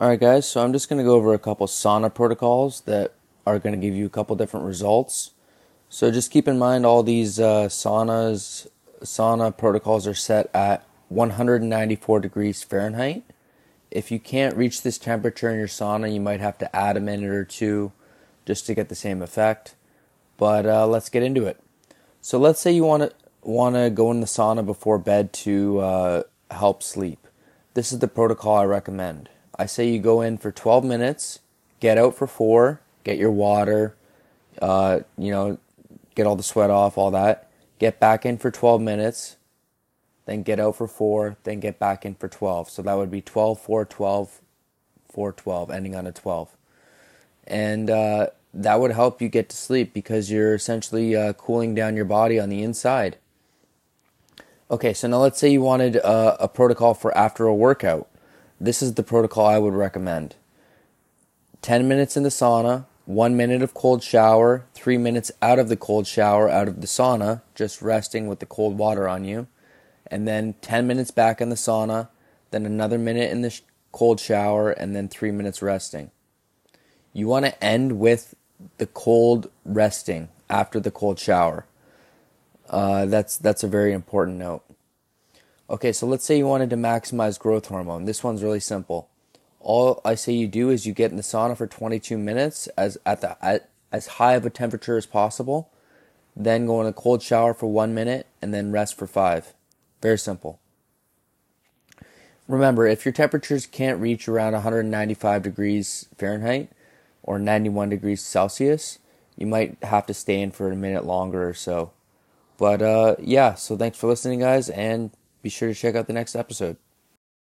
Alright, guys, so I'm just going to go over a couple sauna protocols that are going to give you a couple different results. So just keep in mind all these uh, saunas, sauna protocols are set at 194 degrees Fahrenheit. If you can't reach this temperature in your sauna, you might have to add a minute or two just to get the same effect. But uh, let's get into it. So let's say you want to want to go in the sauna before bed to uh, help sleep. This is the protocol I recommend. I say you go in for 12 minutes, get out for four, get your water, uh, you know, get all the sweat off, all that. Get back in for 12 minutes, then get out for four, then get back in for 12. So that would be 12, 4, 12, 4, 12, ending on a 12. And uh, that would help you get to sleep because you're essentially uh, cooling down your body on the inside. Okay, so now let's say you wanted uh, a protocol for after a workout. This is the protocol I would recommend 10 minutes in the sauna, 1 minute of cold shower, 3 minutes out of the cold shower, out of the sauna, just resting with the cold water on you, and then 10 minutes back in the sauna, then another minute in the sh- cold shower, and then 3 minutes resting. You want to end with the cold resting after the cold shower. Uh, that's that's a very important note. Okay, so let's say you wanted to maximize growth hormone. This one's really simple. All I say you do is you get in the sauna for 22 minutes as at the at as high of a temperature as possible, then go in a cold shower for 1 minute and then rest for 5. Very simple. Remember, if your temperatures can't reach around 195 degrees Fahrenheit or 91 degrees Celsius, you might have to stay in for a minute longer or so. But uh, yeah, so thanks for listening, guys, and be sure to check out the next episode.